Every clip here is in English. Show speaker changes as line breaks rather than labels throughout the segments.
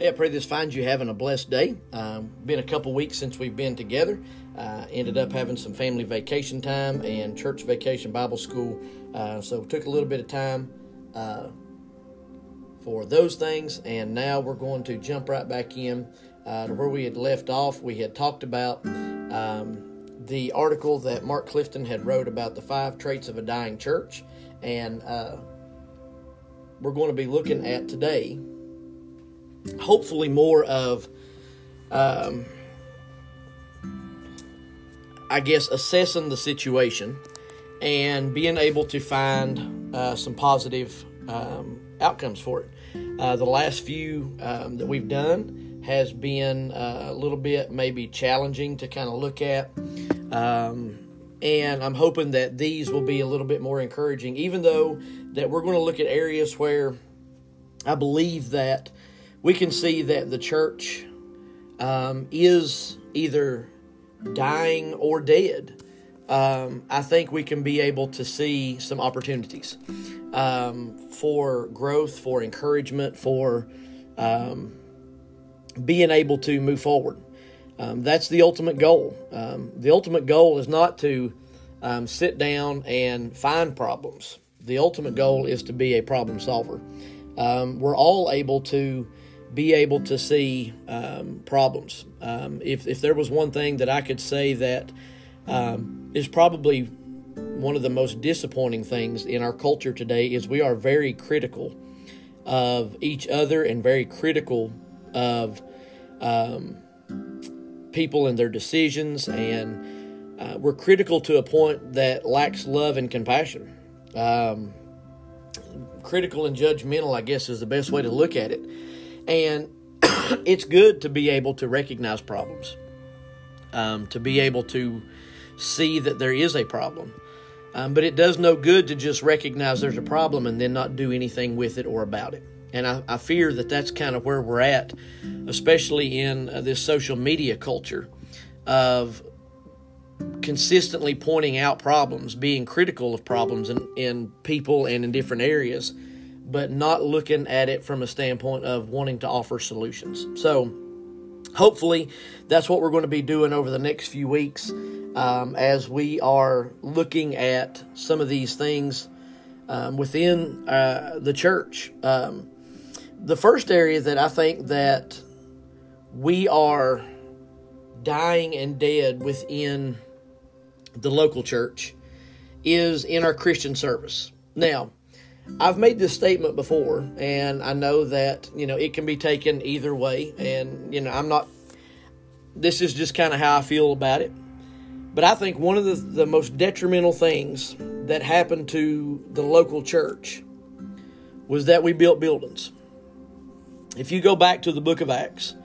Hey, I pray this finds you having a blessed day. Um, been a couple weeks since we've been together. Uh, ended up having some family vacation time and church vacation Bible school. Uh, so took a little bit of time uh, for those things, and now we're going to jump right back in uh, to where we had left off. We had talked about um, the article that Mark Clifton had wrote about the five traits of a dying church, and uh, we're going to be looking at today hopefully more of um, i guess assessing the situation and being able to find uh, some positive um, outcomes for it. Uh, the last few um, that we've done has been uh, a little bit maybe challenging to kind of look at. Um, and i'm hoping that these will be a little bit more encouraging even though that we're going to look at areas where i believe that we can see that the church um, is either dying or dead. Um, I think we can be able to see some opportunities um, for growth, for encouragement, for um, being able to move forward. Um, that's the ultimate goal. Um, the ultimate goal is not to sit down and find problems. The ultimate goal is to be a problem solver. we're all able to be able to see um, problems. Um, if, if there was one thing that I could say that um, is probably one of the most disappointing things in our culture today is we are very critical of each other and very critical of um, people and their decisions. And uh, we're critical to a point that lacks love and compassion. Um, critical and judgmental i guess is the best way to look at it and it's good to be able to recognize problems, um, to be able to see that there is a problem. Um, but it does no good to just recognize there's a problem and then not do anything with it or about it. And I, I fear that that's kind of where we're at, especially in uh, this social media culture of consistently pointing out problems, being critical of problems in, in people and in different areas but not looking at it from a standpoint of wanting to offer solutions. So, hopefully, that's what we're going to be doing over the next few weeks um, as we are looking at some of these things um, within uh, the church. Um, the first area that I think that we are dying and dead within the local church is in our Christian service. Now, I've made this statement before, and I know that you know it can be taken either way, and you know I'm not. This is just kind of how I feel about it. But I think one of the, the most detrimental things that happened to the local church was that we built buildings. If you go back to the book of Acts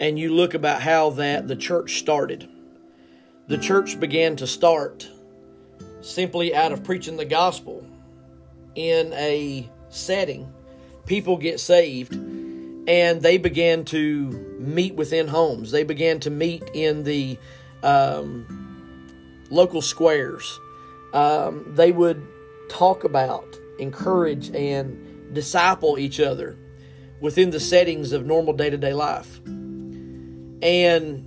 and you look about how that the church started, the church began to start simply out of preaching the gospel in a setting, people get saved and they began to meet within homes. They began to meet in the um, local squares. Um, they would talk about, encourage, and disciple each other within the settings of normal day to day life. And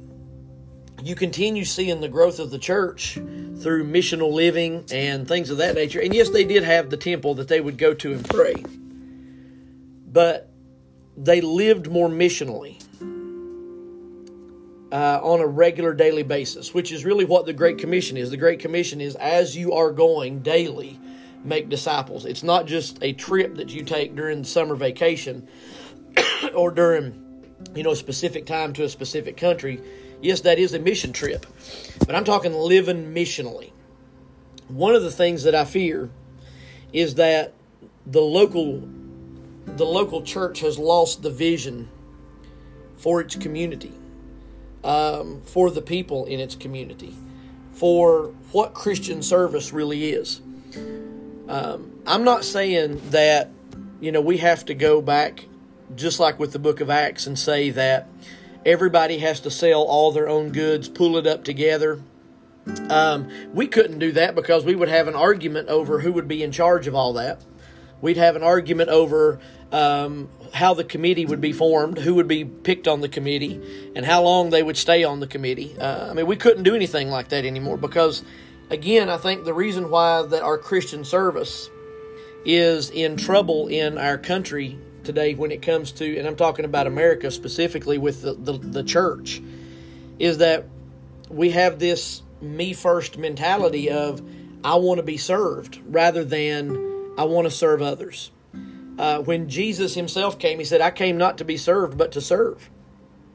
you continue seeing the growth of the church through missional living and things of that nature. And yes, they did have the temple that they would go to and pray, but they lived more missionally uh, on a regular daily basis, which is really what the Great Commission is. The Great Commission is as you are going daily, make disciples. It's not just a trip that you take during the summer vacation or during you know a specific time to a specific country Yes, that is a mission trip, but I'm talking living missionally. One of the things that I fear is that the local the local church has lost the vision for its community, um, for the people in its community, for what Christian service really is. Um, I'm not saying that you know we have to go back just like with the book of Acts and say that everybody has to sell all their own goods, pull it up together. Um, we couldn't do that because we would have an argument over who would be in charge of all that. we'd have an argument over um, how the committee would be formed, who would be picked on the committee, and how long they would stay on the committee. Uh, I mean, we couldn't do anything like that anymore because, again, I think the reason why that our Christian service is in trouble in our country today when it comes to, and I'm talking about America specifically with the, the, the church, is that we have this me first mentality of I want to be served rather than I want to serve others. Uh, when Jesus himself came, he said, I came not to be served, but to serve.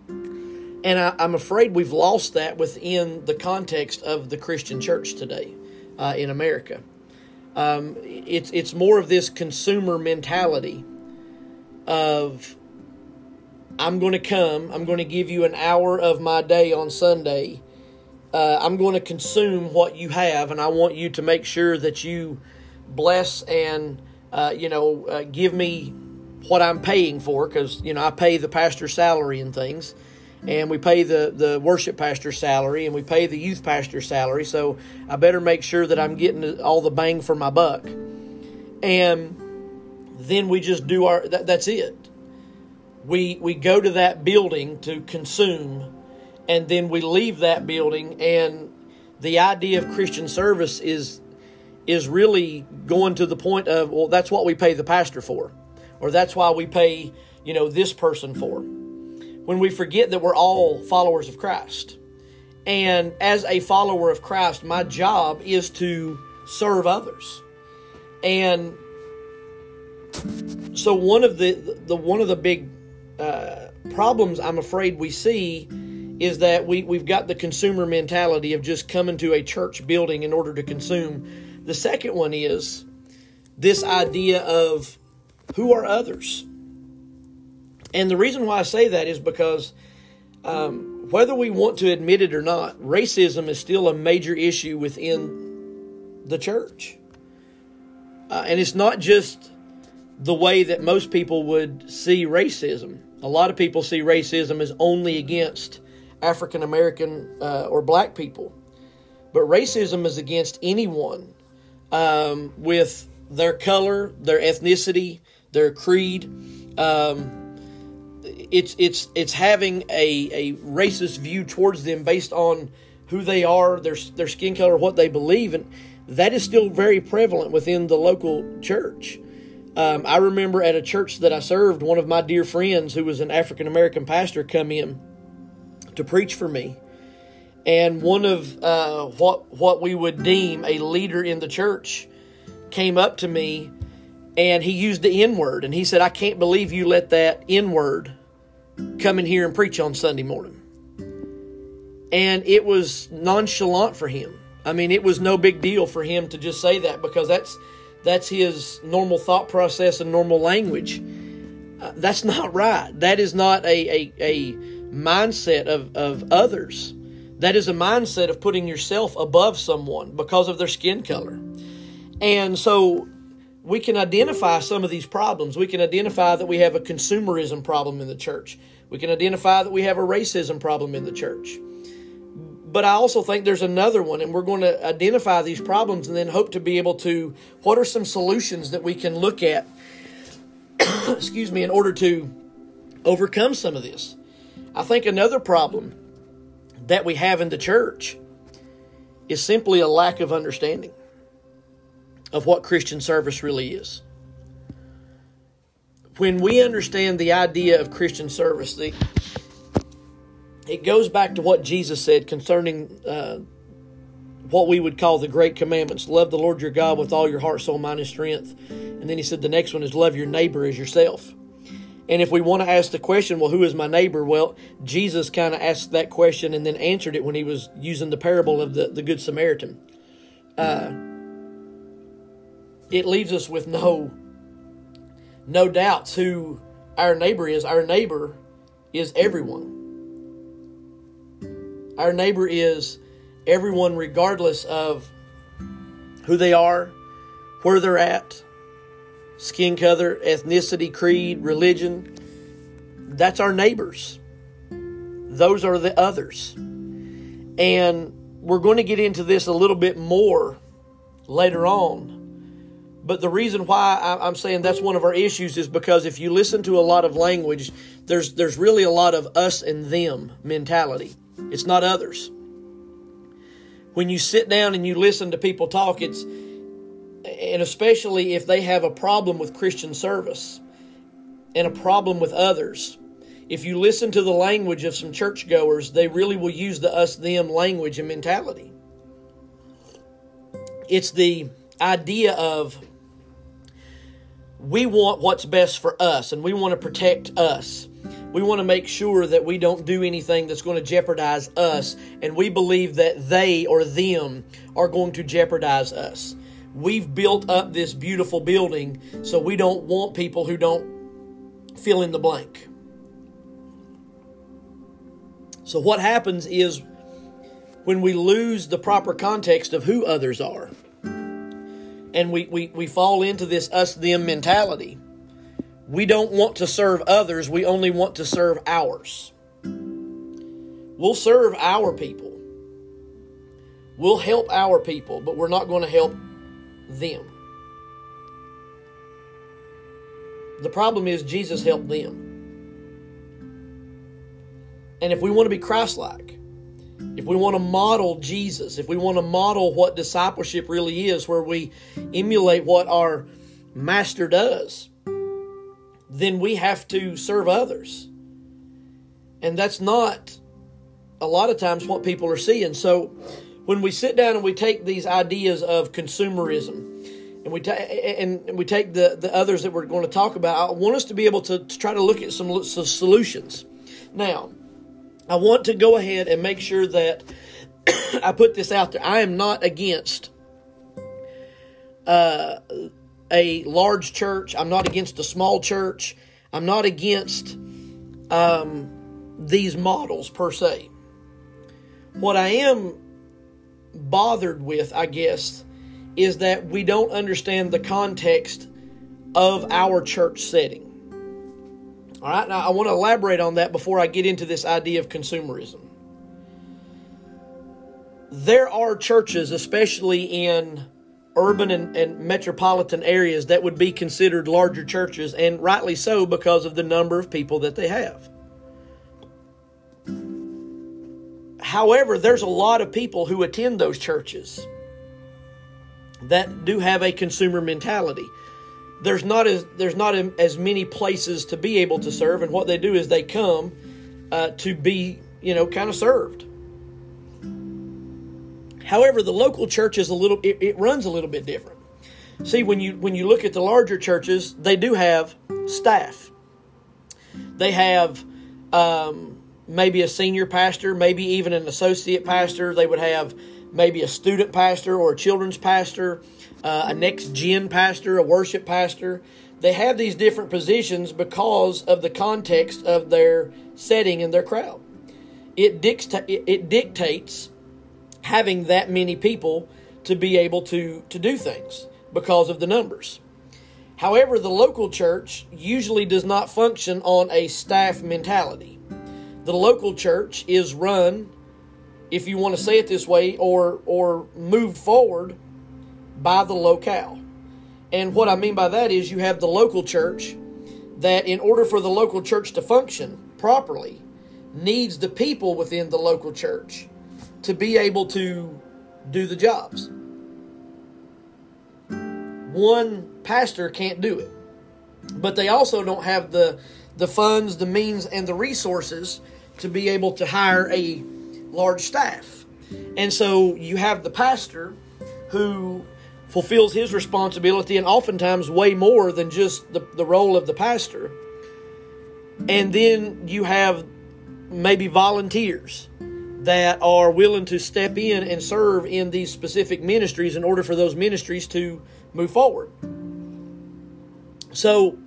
And I, am afraid we've lost that within the context of the Christian church today uh, in America. Um, it's, it's more of this consumer mentality of I'm going to come, I'm going to give you an hour of my day on Sunday. Uh, I'm going to consume what you have, and I want you to make sure that you bless and uh, you know, uh, give me what I'm paying for because, you know, I pay the pastor's salary and things. And we pay the, the worship pastor's salary and we pay the youth pastor's salary. So I better make sure that I'm getting all the bang for my buck. And then we just do our, that, that's it. We, we go to that building to consume and then we leave that building and the idea of Christian service is is really going to the point of, well, that's what we pay the pastor for, or that's why we pay, you know, this person for. When we forget that we're all followers of Christ. And as a follower of Christ, my job is to serve others. And so one of the, the one of the big uh, problems I'm afraid we see is that we, we've got the consumer mentality of just coming to a church building in order to consume the second one is this idea of who are others. And the reason why I say that is because um, whether we want to admit it or not, racism is still a major issue within the church. Uh, and it's not just the way that most people would see racism. A lot of people see racism as only against African American uh, or black people. But racism is against anyone um, with their color, their ethnicity, their creed. Um, it's it's it's having a, a racist view towards them based on who they are, their their skin color, what they believe, and that is still very prevalent within the local church. Um, I remember at a church that I served, one of my dear friends, who was an African American pastor, come in to preach for me, and one of uh, what what we would deem a leader in the church came up to me and he used the N word and he said, I can't believe you let that N word come in here and preach on Sunday morning. And it was nonchalant for him. I mean, it was no big deal for him to just say that because that's that's his normal thought process and normal language. Uh, that's not right. That is not a, a, a mindset of, of others. That is a mindset of putting yourself above someone because of their skin color. And so we can identify some of these problems. We can identify that we have a consumerism problem in the church. We can identify that we have a racism problem in the church. But I also think there's another one, and we're going to identify these problems and then hope to be able to. What are some solutions that we can look at, excuse me, in order to overcome some of this? I think another problem that we have in the church is simply a lack of understanding of what Christian service really is. When we understand the idea of Christian service, the, it goes back to what Jesus said concerning uh, what we would call the great commandments love the Lord your God with all your heart, soul, mind, and strength. And then he said the next one is love your neighbor as yourself. And if we want to ask the question, well, who is my neighbor? Well, Jesus kind of asked that question and then answered it when he was using the parable of the, the Good Samaritan. Uh, it leaves us with no no doubts who our neighbor is. Our neighbor is everyone. Our neighbor is everyone, regardless of who they are, where they're at, skin color, ethnicity, creed, religion. That's our neighbors. Those are the others. And we're going to get into this a little bit more later on. But the reason why I'm saying that's one of our issues is because if you listen to a lot of language, there's there's really a lot of us and them mentality. It's not others. When you sit down and you listen to people talk, it's and especially if they have a problem with Christian service and a problem with others. If you listen to the language of some churchgoers, they really will use the us them language and mentality. It's the idea of we want what's best for us and we want to protect us. We want to make sure that we don't do anything that's going to jeopardize us, and we believe that they or them are going to jeopardize us. We've built up this beautiful building, so we don't want people who don't fill in the blank. So, what happens is when we lose the proper context of who others are, and we, we, we fall into this us them mentality, we don't want to serve others, we only want to serve ours. We'll serve our people. We'll help our people, but we're not going to help them. The problem is Jesus helped them. And if we want to be Christ like, if we want to model Jesus, if we want to model what discipleship really is, where we emulate what our master does, then we have to serve others. And that's not a lot of times what people are seeing. So when we sit down and we take these ideas of consumerism, and we take and we take the the others that we're going to talk about. I want us to be able to, to try to look at some, some solutions. Now, I want to go ahead and make sure that I put this out there. I am not against uh, a large church. I'm not against a small church. I'm not against um, these models per se. What I am bothered with, I guess, is that we don't understand the context of our church setting. All right, now I want to elaborate on that before I get into this idea of consumerism. There are churches, especially in urban and, and, metropolitan areas, that would be considered larger churches, and rightly so because of the number of people that they have. However, there's a lot of people who attend those churches that do have a consumer mentality there's not as there's not as many places to be able to serve, and what they do is they come uh, to be you know kind of served. However, the local church is a little it, it runs a little bit different. See, when you when you look at the larger churches, they do have staff. They have um, maybe a senior pastor, maybe even an associate pastor. They would have maybe a student pastor or a children's pastor uh, a next gen pastor, a worship pastor. They have these different positions because of the context of their setting and their crowd. It, dicta- it dictates having that many people to be able to, to do things because of the numbers. However, the local church usually does not function on a staff mentality. The local church is run, if you want to say it this way, or or moved forward by the locale. And what I mean by that is you have the local church that, in order for the local church to function properly, needs the people within the local church to be able to do the jobs. One pastor can't do it, but they also don't have the the funds, the means, and the resources to be able to hire a large staff. And so you have the pastor who fulfills his responsibility and oftentimes way more than just the, the role of the pastor. And then you have maybe volunteers that are willing to step in and serve in these specific ministries in order for those ministries to move forward. So,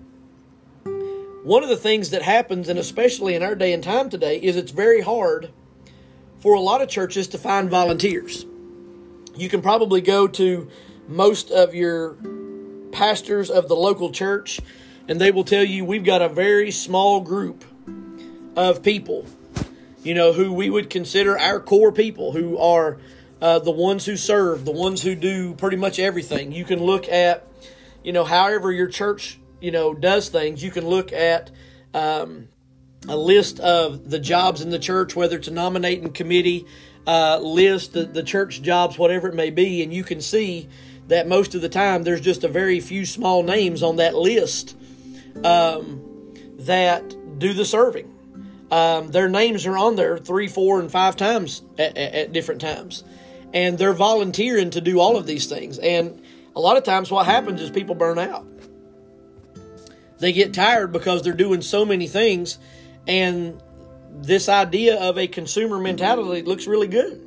one of the things that happens, and especially in our day and time today, is it's very hard for a lot of churches to find volunteers. You can probably go to most of your pastors of the local church, and they will tell you we've got a very small group of people, you know, who we would consider our core people, who are uh, the ones who serve, the ones who do pretty much everything. You can look at, you know, however your church, you know, does things, you can look at um, a list of the jobs in the church, whether it's a nominating committee uh, list, the, the church jobs, whatever it may be, and you can see that most of the time there's just a very few small names on that list um, that do the serving. Um, their names are on there three, four, and five times at, at, at different times. And they're volunteering to do all of these things. And a lot of times, what happens is people burn out. They get tired because they're doing so many things, and this idea of a consumer mentality looks really good.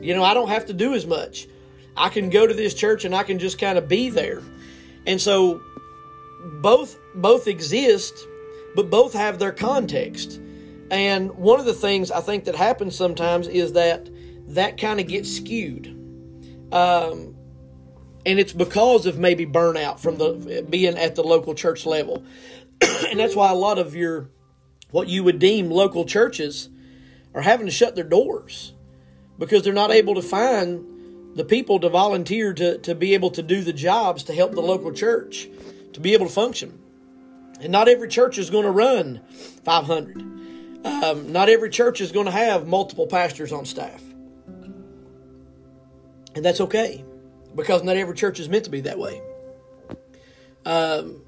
You know, I don't have to do as much. I can go to this church and I can just kind of be there. And so both both exist, but both have their context. And one of the things I think that happens sometimes is that that kind of gets skewed. Um, and it's because of maybe burnout from the being at the local church level. and that's why a lot of your what you would deem local churches are having to shut their doors because they're not able to find the people to volunteer to, to be able to do the jobs to help the local church to be able to function. And not every church is going to run 500. Um, not every church is going to have multiple pastors on staff. And that's okay because not every church is meant to be that way. Um,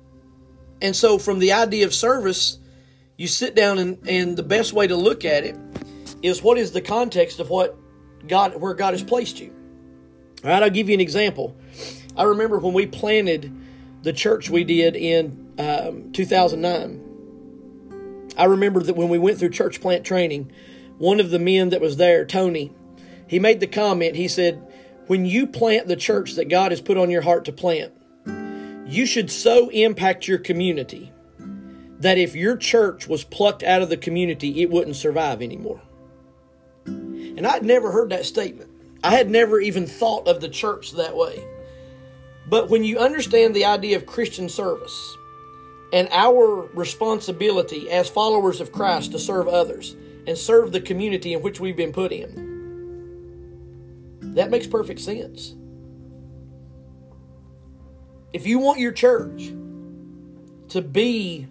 and so, from the idea of service, you sit down and, and the best way to look at it is what is the context of what God, where God has placed you. All right, I'll give you an example. I remember when we planted the church we did in um, 2009. I remember that when we went through church plant training, one of the men that was there, Tony, he made the comment. He said, When you plant the church that God has put on your heart to plant, you should so impact your community that if your church was plucked out of the community, it wouldn't survive anymore. And I'd never heard that statement. I had never even thought of the church that way. But when you understand the idea of Christian service and our responsibility as followers of Christ to serve others and serve the community in which we've been put in, that makes perfect sense. If you want your church to be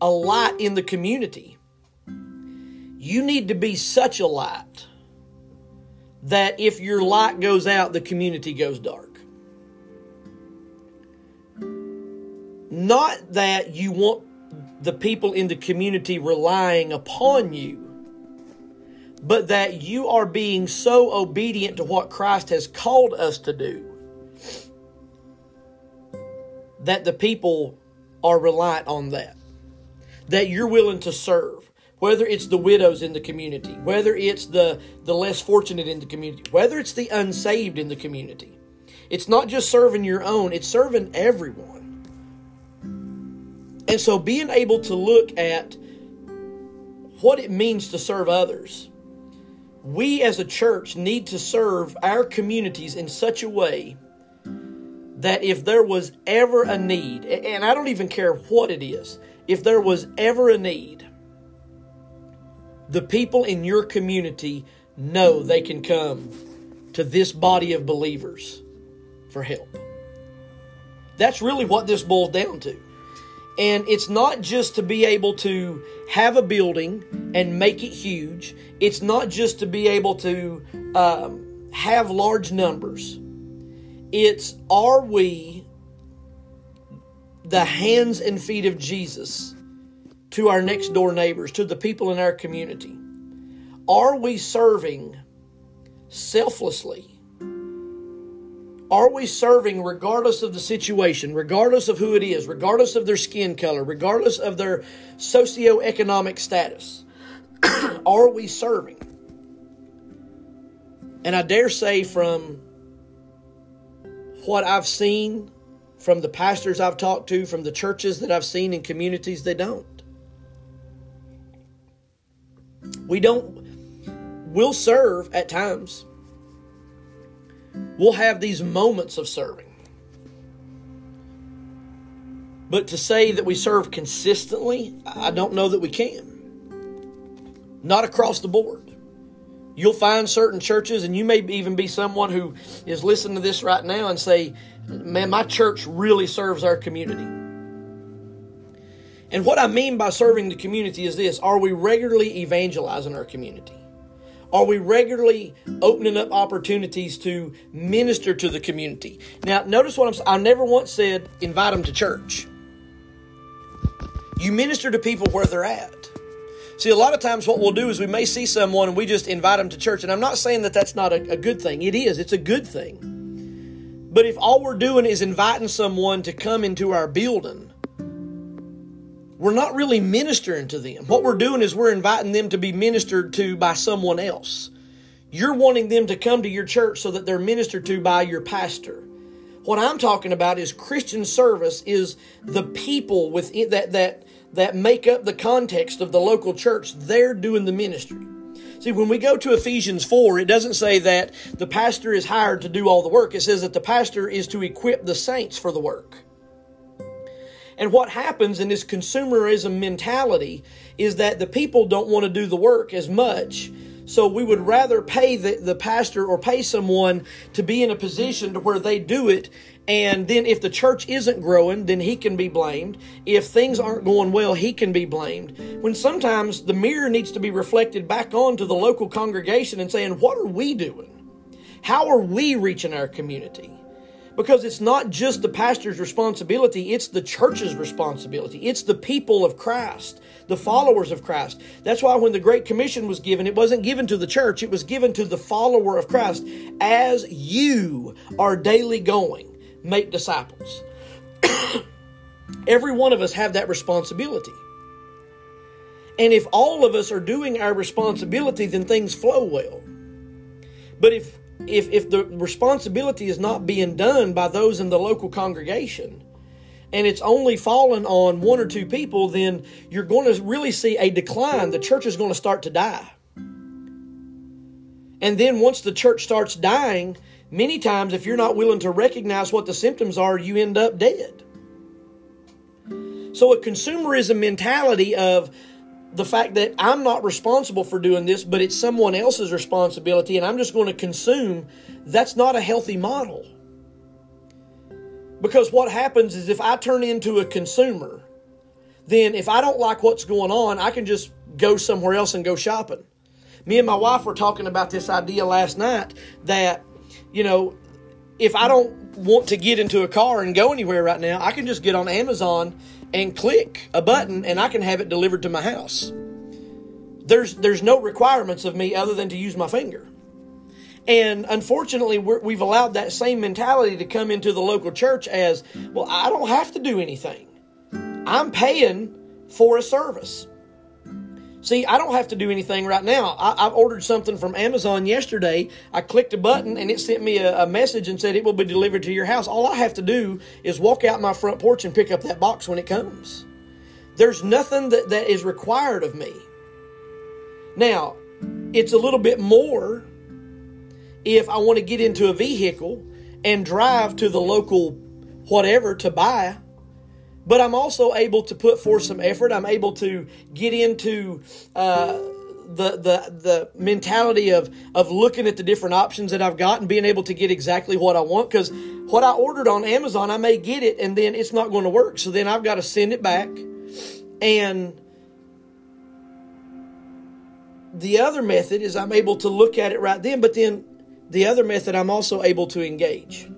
a light in the community, you need to be such a light that if your light goes out, the community goes dark. Not that you want the people in the community relying upon you, but that you are being so obedient to what Christ has called us to do that the people are reliant on that. That you're willing to serve whether it's the widows in the community, whether it's the, the less fortunate in the community, whether it's the unsaved in the community. It's not just serving your own, it's serving everyone. And so being able to look at what it means to serve others, we as a church need to serve our communities in such a way that if there was ever a need, and I don't even care what it is, if there was ever a need, the people in your community know they can come to this body of believers for help. That's really what this boils down to. And it's not just to be able to have a building and make it huge. It's not just to be able to um, have large numbers. It's are we the hands and feet of Jesus to our next door neighbors, to the people in our community? Are we serving selflessly? Are we serving regardless of the situation, regardless of who it is, regardless of their skin color, regardless of their socioeconomic status? Are we serving? And I dare say, from what I've seen, from the pastors I've talked to, from the churches that I've seen in communities, they don't. We don't, we'll serve at times. We'll have these moments of serving. But to say that we serve consistently, I don't know that we can. Not across the board. You'll find certain churches, and you may even be someone who is listening to this right now and say, Man, my church really serves our community. And what I mean by serving the community is this are we regularly evangelizing our community? Are we regularly opening up opportunities to minister to the community? Now, notice what I'm saying. I never once said invite them to church. You minister to people where they're at. See, a lot of times what we'll do is we may see someone and we just invite them to church. And I'm not saying that that's not a, a good thing. It is, it's a good thing. But if all we're doing is inviting someone to come into our building, we're not really ministering to them. What we're doing is we're inviting them to be ministered to by someone else. You're wanting them to come to your church so that they're ministered to by your pastor. What I'm talking about is Christian service is the people within that that that make up the context of the local church, they're doing the ministry. See, when we go to Ephesians 4, it doesn't say that the pastor is hired to do all the work. It says that the pastor is to equip the saints for the work. And what happens in this consumerism mentality is that the people don't want to do the work as much. So we would rather pay the, the pastor or pay someone to be in a position to where they do it and then if the church isn't growing, then he can be blamed. If things aren't going well, he can be blamed. When sometimes the mirror needs to be reflected back onto the local congregation and saying, What are we doing? How are we reaching our community? Because it's not just the pastor's responsibility, it's the church's responsibility. It's the people of Christ, the followers of Christ. That's why when the Great Commission was given, it wasn't given to the church, it was given to the follower of Christ as you are daily going make disciples. Every one of us have that responsibility. And if all of us are doing our responsibility, then things flow well. But if if if the responsibility is not being done by those in the local congregation, and it's only fallen on one or two people, then you're going to really see a decline. The church is going to start to die. And then once the church starts dying, Many times, if you're not willing to recognize what the symptoms are, you end up dead. So, a consumerism mentality of the fact that I'm not responsible for doing this, but it's someone else's responsibility and I'm just going to consume, that's not a healthy model. Because what happens is if I turn into a consumer, then if I don't like what's going on, I can just go somewhere else and go shopping. Me and my wife were talking about this idea last night that you know, if I don't want to get into a car and go anywhere right now, I can just get on Amazon and click a button and I can have it delivered to my house. There's there's no requirements of me other than to use my finger. And unfortunately, we have allowed that same mentality to come into the local church as, well, I don't have to do anything. I'm paying for a service. See, I don't have to do anything right now. I, I, ordered something from Amazon yesterday. I clicked a button and it sent me a, a, message and said it will be delivered to your house. All I have to do is walk out my front porch and pick up that box when it comes. There's nothing that, that is required of me. Now, it's a little bit more if I want to get into a vehicle and drive to the local whatever to buy but I'm also able to put forth some effort. I'm able to get into uh, the the the mentality of of looking at the different options that I've got and being able to get exactly what I want. Because what I ordered on Amazon, I may get it and then it's not going to work. So then I've got to send it back. And the other method is I'm able to look at it right then. But then the other method, I'm also able to engage.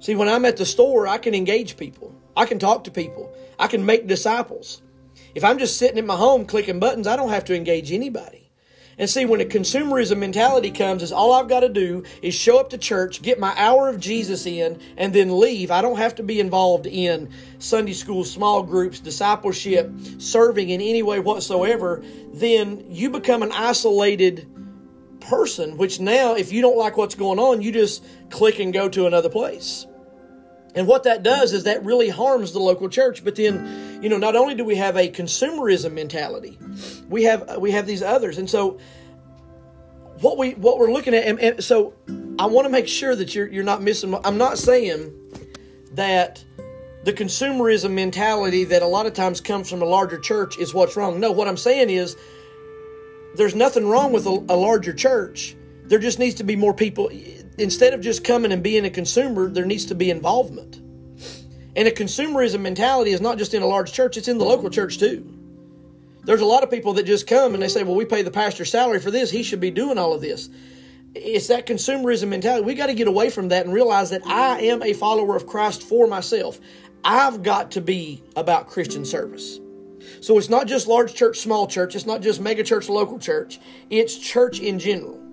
See, when I'm at the store, I can engage people. I can talk to people. I can make disciples. If I'm just sitting at my home clicking buttons, I don't have to engage anybody. And see, when a consumerism mentality comes, is all I've got to do is show up to church, get my hour of Jesus in, and then leave. I don't have to be involved in Sunday school, small groups, discipleship, serving in any way whatsoever. Then you become an isolated person, which now, if you don't like what's going on, you just click and go to another place. And what that does is that really harms the local church. But then, you know, not only do we have a consumerism mentality, we have we have these others. And so, what we what we're looking at, and, and so I want to make sure that you're you're not missing. I'm not saying that the consumerism mentality that a lot of times comes from a larger church is what's wrong. No, what I'm saying is there's nothing wrong with a, a larger church. There just needs to be more people. Instead of just coming and being a consumer, there needs to be involvement. And a consumerism mentality is not just in a large church, it's in the local church too. There's a lot of people that just come and they say, well, we pay the pastor's salary for this. He should be doing all of this. It's that consumerism mentality. We got to get away from that and realize that I am a follower of Christ for myself. I've got to be about Christian service. So it's not just large church, small church. It's not just mega church, local church. It's church in general.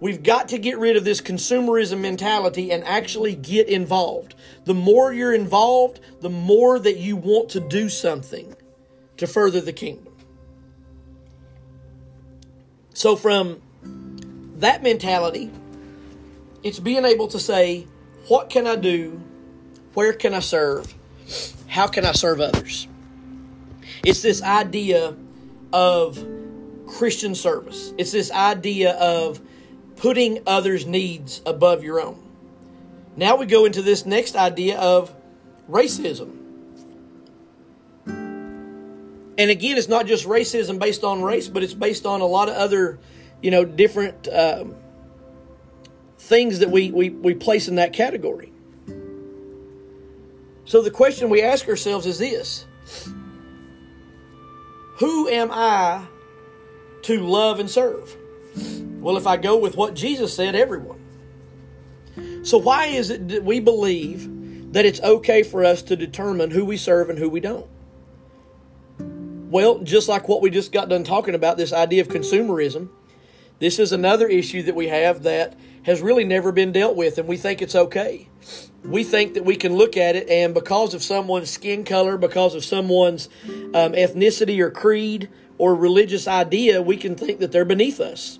We've got to get rid of this consumerism mentality and actually get involved. The more you're involved, the more that you want to do something to further the kingdom. So, from that mentality, it's being able to say, What can I do? Where can I serve? How can I serve others? It's this idea of Christian service. It's this idea of putting others' needs above your own. Now we go into this next idea of racism. And again, it's not just racism based on race, but it's based on a lot of other, you know, different um, things that we, we, we place in that category. So the question we ask ourselves is this Who am I to love and serve? Well, if I go with what Jesus said, everyone. So, why is it that we believe that it's okay for us to determine who we serve and who we don't? Well, just like what we just got done talking about, this idea of consumerism, this is another issue that we have that has really never been dealt with, and we think it's okay. We think that we can look at it, and because of someone's skin color, because of someone's um, ethnicity or creed or religious idea, we can think that they're beneath us.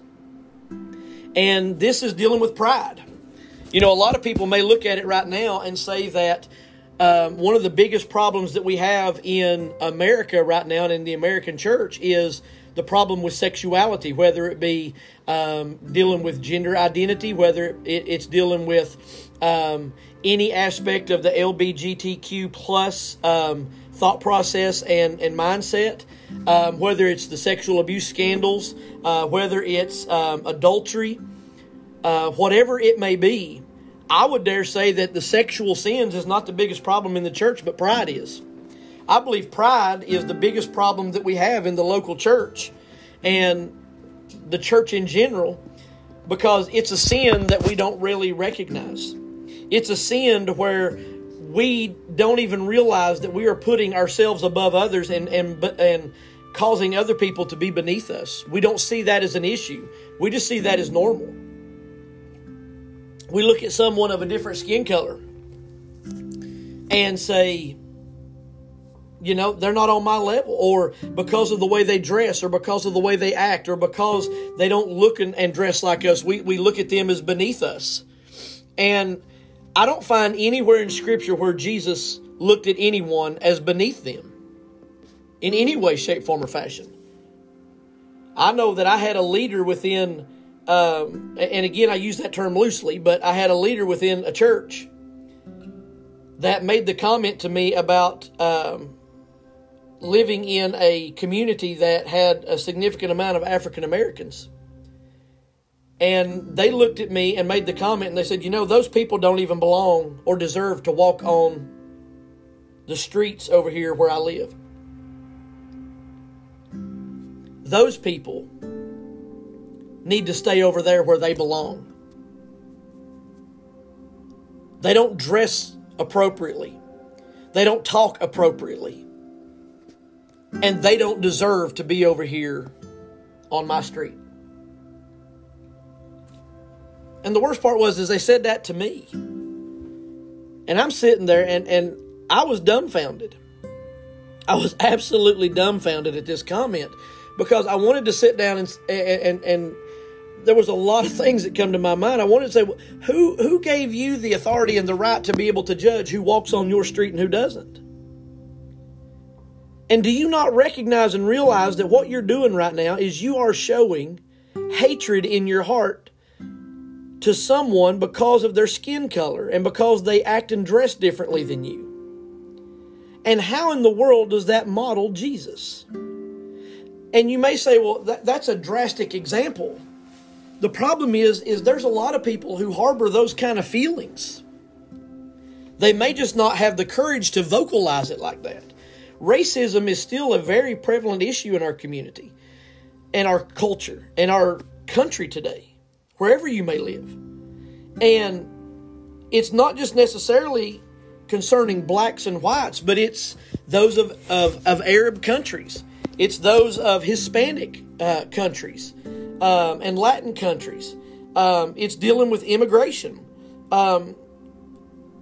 And this is dealing with pride. You know, a lot of people may look at it right now and say that um, one of the biggest problems that we have in America right now and in the American church is the problem with sexuality, whether it be um, dealing with gender identity, whether it, it's dealing with um, any aspect of the LBGTQ plus um, thought process and, and mindset, um, whether it's the sexual abuse scandals, uh, whether it's um, adultery, uh, whatever it may be, I would dare say that the sexual sins is not the biggest problem in the church, but pride is. I believe pride is the biggest problem that we have in the local church and the church in general because it's a sin that we don't really recognize. It's a sin to where we don't even realize that we are putting ourselves above others and and and causing other people to be beneath us. We don't see that as an issue. We just see that as normal. We look at someone of a different skin color and say, you know, they're not on my level, or because of the way they dress, or because of the way they act, or because they don't look and, and dress like us, we, we look at them as beneath us. And I don't find anywhere in Scripture where Jesus looked at anyone as beneath them in any way, shape, form, or fashion. I know that I had a leader within, um, and again, I use that term loosely, but I had a leader within a church that made the comment to me about um, living in a community that had a significant amount of African Americans. And they looked at me and made the comment and they said, You know, those people don't even belong or deserve to walk on the streets over here where I live. Those people need to stay over there where they belong. They don't dress appropriately, they don't talk appropriately, and they don't deserve to be over here on my street. And the worst part was is they said that to me. And I'm sitting there and, and I was dumbfounded. I was absolutely dumbfounded at this comment because I wanted to sit down and and and there was a lot of things that come to my mind. I wanted to say, who who gave you the authority and the right to be able to judge who walks on your street and who doesn't? And do you not recognize and realize that what you're doing right now is you are showing hatred in your heart to someone because of their skin color and because they act and dress differently than you. And how in the world does that model Jesus? And you may say, well, that, that's a drastic example. The problem is, is there's a lot of people who harbor those kind of feelings. They may just not have the courage to vocalize it like that. Racism is still a very prevalent issue in our community and our culture and our country today, wherever you may live. And it's not just necessarily concerning blacks and whites, but it's those of, of, of Arab countries. It's those of Hispanic uh, countries um, and Latin countries. Um, it's dealing with immigration. Um,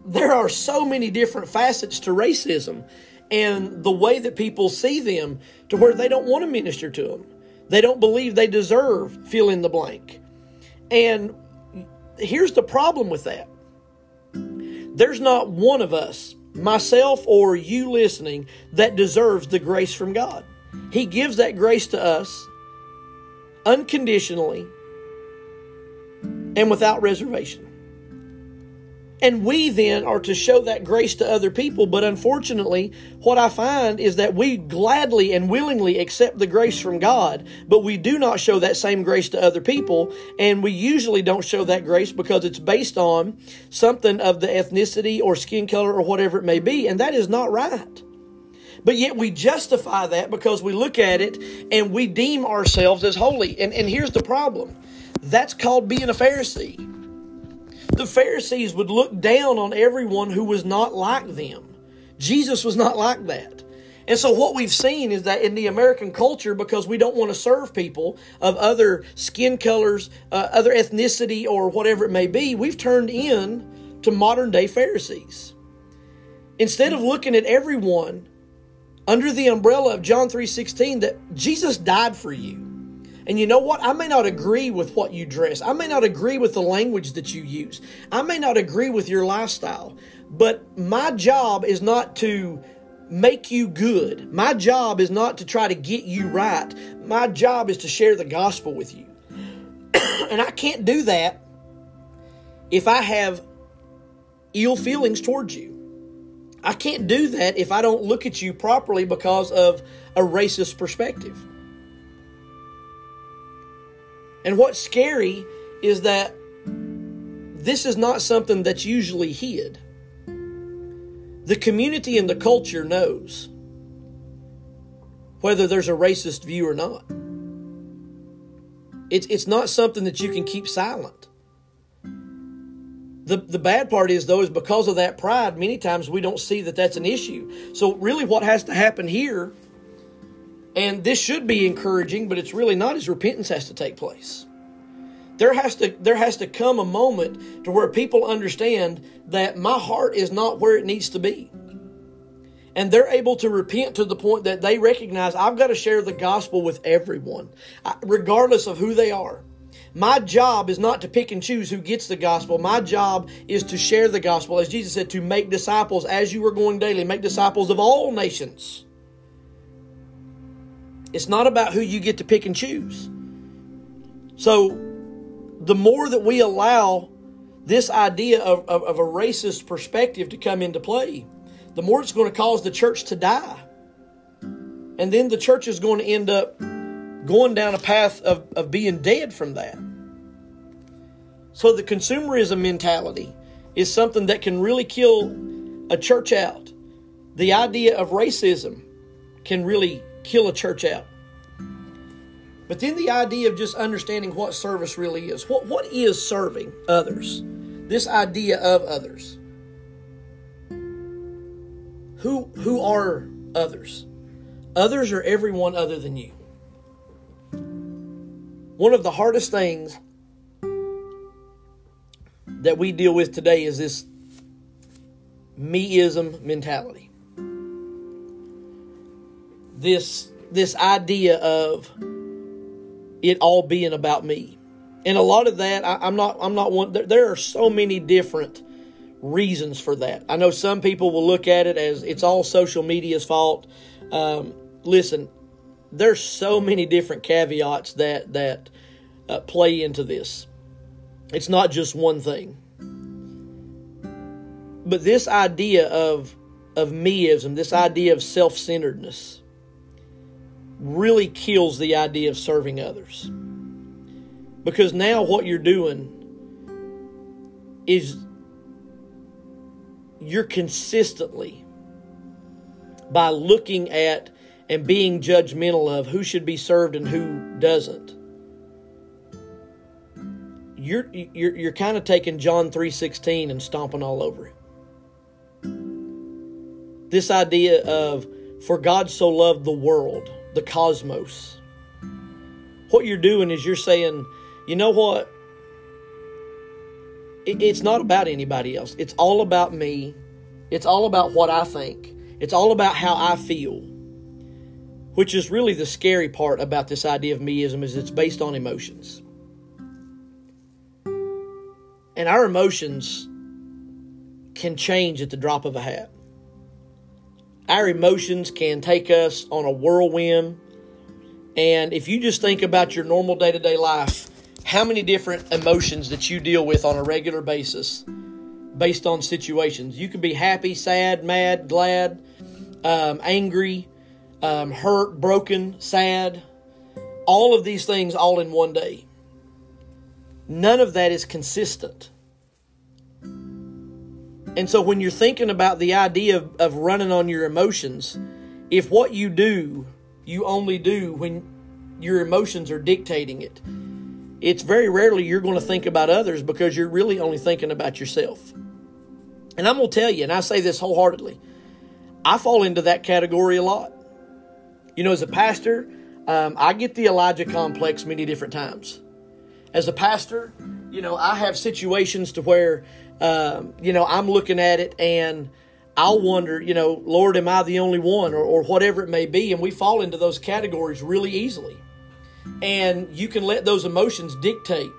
there are so many different facets to racism and the way that people see them to where they don't want to minister to them. They don't believe they deserve fill in the blank. And here's the problem with that there's not one of us, myself or you listening, that deserves the grace from God. He gives that grace to us unconditionally and without reservation. And we then are to show that grace to other people. But unfortunately, what I find is that we gladly and willingly accept the grace from God, but we do not show that same grace to other people. And we usually don't show that grace because it's based on something of the ethnicity or skin color or whatever it may be. And that is not right. But yet we justify that because we look at it and we deem ourselves as holy. And, and here's the problem that's called being a Pharisee. The Pharisees would look down on everyone who was not like them. Jesus was not like that. And so, what we've seen is that in the American culture, because we don't want to serve people of other skin colors, uh, other ethnicity, or whatever it may be, we've turned in to modern day Pharisees. Instead of looking at everyone under the umbrella of John 3:16 that Jesus died for you. And you know what? I may not agree with what you dress. I may not agree with the language that you use. I may not agree with your lifestyle. But my job is not to make you good. My job is not to try to get you right. My job is to share the gospel with you. and I can't do that if I have ill feelings towards you. I can't do that if I don't look at you properly because of a racist perspective. And what's scary is that this is not something that's usually hid. The community and the culture knows whether there's a racist view or not. It's, it's not something that you can keep silent. The, the bad part is, though, is because of that pride, many times we don't see that that's an issue. So, really, what has to happen here, and this should be encouraging, but it's really not, is repentance has to take place. There has to there has to come a moment to where people understand that my heart is not where it needs to be. And they're able to repent to the point that they recognize I've got to share the gospel with everyone, regardless of who they are. My job is not to pick and choose who gets the gospel. My job is to share the gospel. As Jesus said, to make disciples as you are going daily, make disciples of all nations. It's not about who you get to pick and choose. So, the more that we allow this idea of, of, of a racist perspective to come into play, the more it's going to cause the church to die. And then the church is going to end up going down a path of, of being dead from that. So the consumerism mentality is something that can really kill a church out. The idea of racism can really kill a church out. But then the idea of just understanding what service really is. What, what is serving others? This idea of others. Who, who are others? Others are everyone other than you. One of the hardest things that we deal with today is this meism mentality. This this idea of it all being about me. And a lot of that I, am not I'm not one there, there are so many different reasons for that. I know some people will look at it as it's all social media's fault. Um, listen, there's so many different caveats that that uh, play into this. It's not just one thing. But this idea of of meism, this idea of self-centeredness, really kills the idea of serving others. Because now what you're doing is you're consistently by looking at and being judgmental of who should be served and who doesn't you're you're, you're kind of taking John 3:16 and stomping all over it. This idea of for God so loved the world, the cosmos. What you're doing is you're saying, you know what? it's not about anybody else. It's all about me. It's all about what I think. It's all about how I feel. Which is really the scary part about this idea of meism is it's based on emotions. And our emotions can change at the drop of a hat. Our emotions can take us on a whirlwind. And if you just think about your normal day to day life, how many different emotions that you deal with on a regular basis based on situations? You can be happy, sad, mad, glad, um, angry, um, hurt, broken, sad. All of these things all in one day none of that is consistent. And so when you're thinking about the idea of, of running on your emotions, if what you do, you only do when your emotions are dictating it, it's very rarely you're going to think about others because you're really only thinking about yourself. And I'm going to tell you, and I say this wholeheartedly, I fall into that category a lot. You know, as a pastor, um, I get the Elijah complex many different times as a pastor, you know, I have situations to where, um, you know, I'm looking at it and I'll wonder, you know, Lord, am I the only one or, or whatever it may be? And we fall into those categories really easily. And you can let those emotions dictate.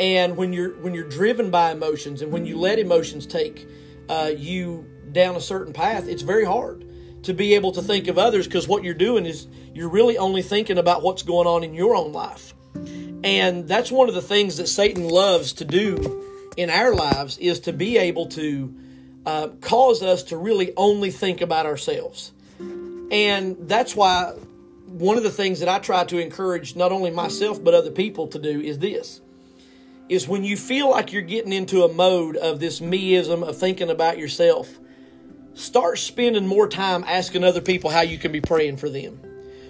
And when you're when you're driven by emotions and when you let emotions take uh, you down a certain path, it's very hard to be able to think of others because what you're doing is you're really only thinking about what's going on in your own life. And that's one of the things that Satan loves to do in our lives is to be able to uh, cause us to really only think about ourselves. And that's why one of the things that I try to encourage not only myself but other people to do is this is when you feel like you're getting into a mode of this meism of thinking about yourself, start spending more time asking other people how you can be praying for them.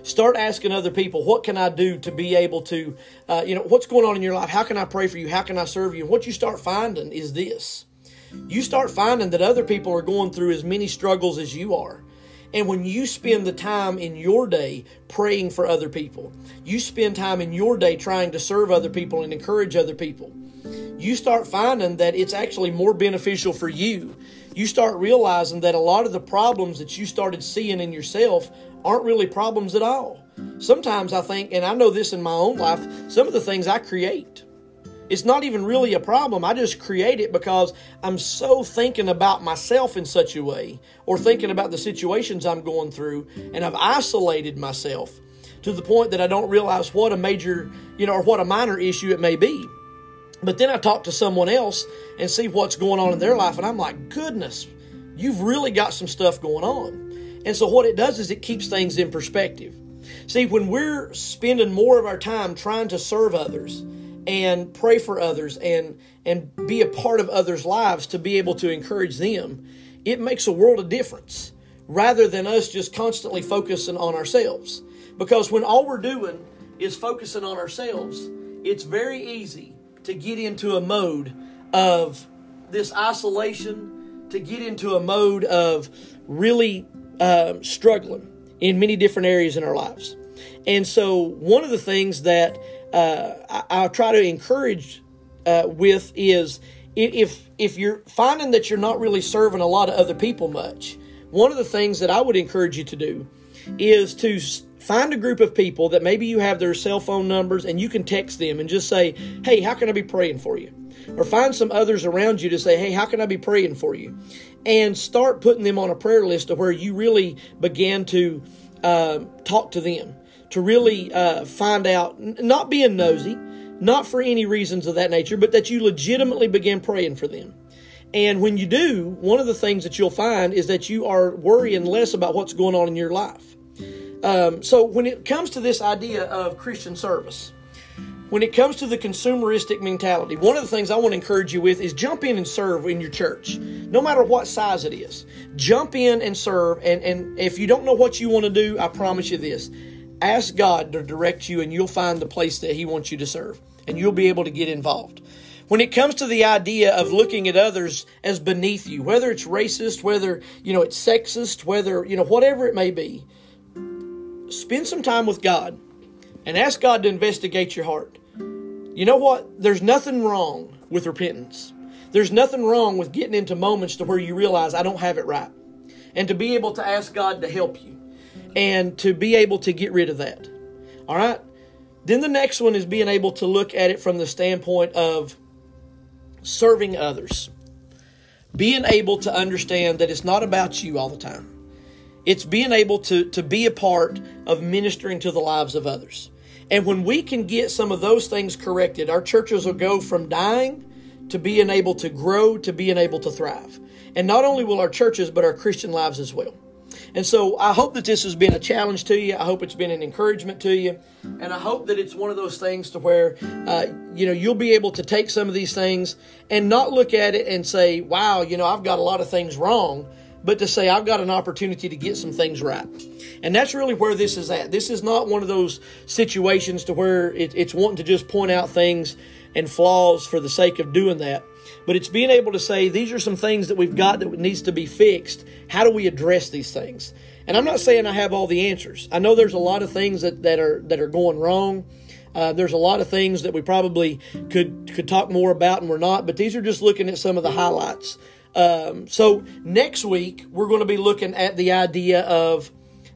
Start asking other people, what can I do to be able to, uh, you know, what's going on in your life? How can I pray for you? How can I serve you? And what you start finding is this you start finding that other people are going through as many struggles as you are. And when you spend the time in your day praying for other people, you spend time in your day trying to serve other people and encourage other people, you start finding that it's actually more beneficial for you. You start realizing that a lot of the problems that you started seeing in yourself aren't really problems at all. Sometimes I think, and I know this in my own life, some of the things I create. It's not even really a problem. I just create it because I'm so thinking about myself in such a way, or thinking about the situations I'm going through, and I've isolated myself to the point that I don't realize what a major, you know, or what a minor issue it may be. But then I talk to someone else and see what's going on in their life, and I'm like, goodness, you've really got some stuff going on. And so what it does is it keeps things in perspective. See, when we're spending more of our time trying to serve others and pray for others and and be a part of others' lives to be able to encourage them, it makes a world of difference rather than us just constantly focusing on ourselves. Because when all we're doing is focusing on ourselves, it's very easy to get into a mode of this isolation, to get into a mode of really uh, struggling in many different areas in our lives. And so, one of the things that uh, I, I, try to encourage uh, with is if if you're finding that you're not really serving a lot of other people much, one of the things that I would encourage you to do is to find a group of people that maybe you have their cell phone numbers and you can text them and just say, "Hey, how can I be praying for you?" Or find some others around you to say, "Hey, how can I be praying for you?" and start putting them on a prayer list to where you really begin to uh, talk to them, to really uh, find out, not being nosy, not for any reasons of that nature, but that you legitimately begin praying for them. And when you do, one of the things that you'll find is that you are worrying less about what's going on in your life. Um, so when it comes to this idea of Christian service, when it comes to the consumeristic mentality, one of the things I want to encourage you with is jump in and serve in your church, no matter what size it is. Jump in and serve. And, and if you don't know what you want to do, I promise you this ask God to direct you, and you'll find the place that He wants you to serve, and you'll be able to get involved. When it comes to the idea of looking at others as beneath you, whether it's racist, whether you know it's sexist, whether you know whatever it may be, spend some time with God and ask God to investigate your heart. You know what? There's nothing wrong with repentance. There's nothing wrong with getting into moments to where you realize I don't have it right. And to be able to ask God to help you and to be able to get rid of that. All right? Then the next one is being able to look at it from the standpoint of serving others. Being able to understand that it's not about you all the time. It's being able to, to be a part of ministering to the lives of others. And when we can get some of those things corrected, our churches will go from dying to being able to grow to being able to thrive. And not only will our churches, but our Christian lives as well. And so I hope that this has been a challenge to you. I hope it's been an encouragement to you. And I hope that it's one of those things to where, uh, you know, you'll be able to take some of these things and not look at it and say, wow, you know, I've got a lot of things wrong but to say I've got an opportunity to get some things right. And that's really where this is at. This is not one of those situations to where it, it's wanting to just point out things and flaws for the sake of doing that. But it's being able to say, these are some things that we've got that needs to be fixed. How do we address these things? And I'm not saying I have all the answers. I know there's a lot of things that, that are that are going wrong. Uh, there's a lot of things that we probably could could talk more about and we're not, but these are just looking at some of the highlights um, so next week we're going to be looking at the idea of.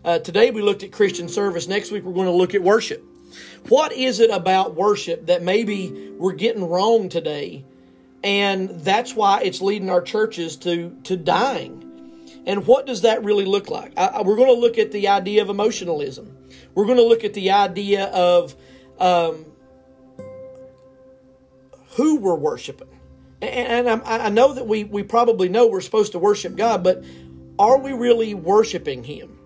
Uh, today we looked at Christian service. Next week we're going to look at worship. What is it about worship that maybe we're getting wrong today, and that's why it's leading our churches to to dying? And what does that really look like? I, we're going to look at the idea of emotionalism. We're going to look at the idea of um, who we're worshiping and I know that we, we probably know we're supposed to worship God, but are we really worshiping Him?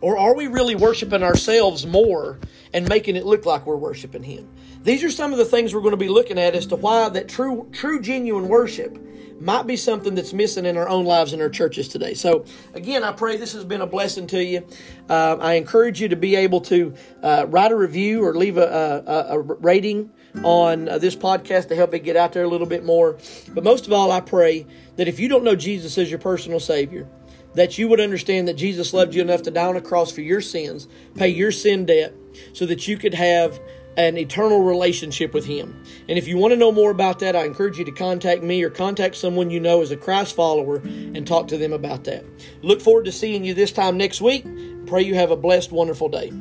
Or are we really worshiping ourselves more and making it look like we're worshiping Him? These are some of the things we're going to be looking at as to why that true, true, genuine worship might be something that's missing in our own lives in our churches today. So, again, I pray this has been a blessing to you. Uh, I encourage you to be able to uh, write a review or leave a, a, a rating on uh, this podcast to help it get out there a little bit more. But most of all, I pray that if you don't know Jesus as your personal Savior, that you would understand that Jesus loved you enough to die on a cross for your sins, pay your sin debt, so that you could have an eternal relationship with Him. And if you want to know more about that, I encourage you to contact me or contact someone you know as a Christ follower and talk to them about that. Look forward to seeing you this time next week. Pray you have a blessed, wonderful day.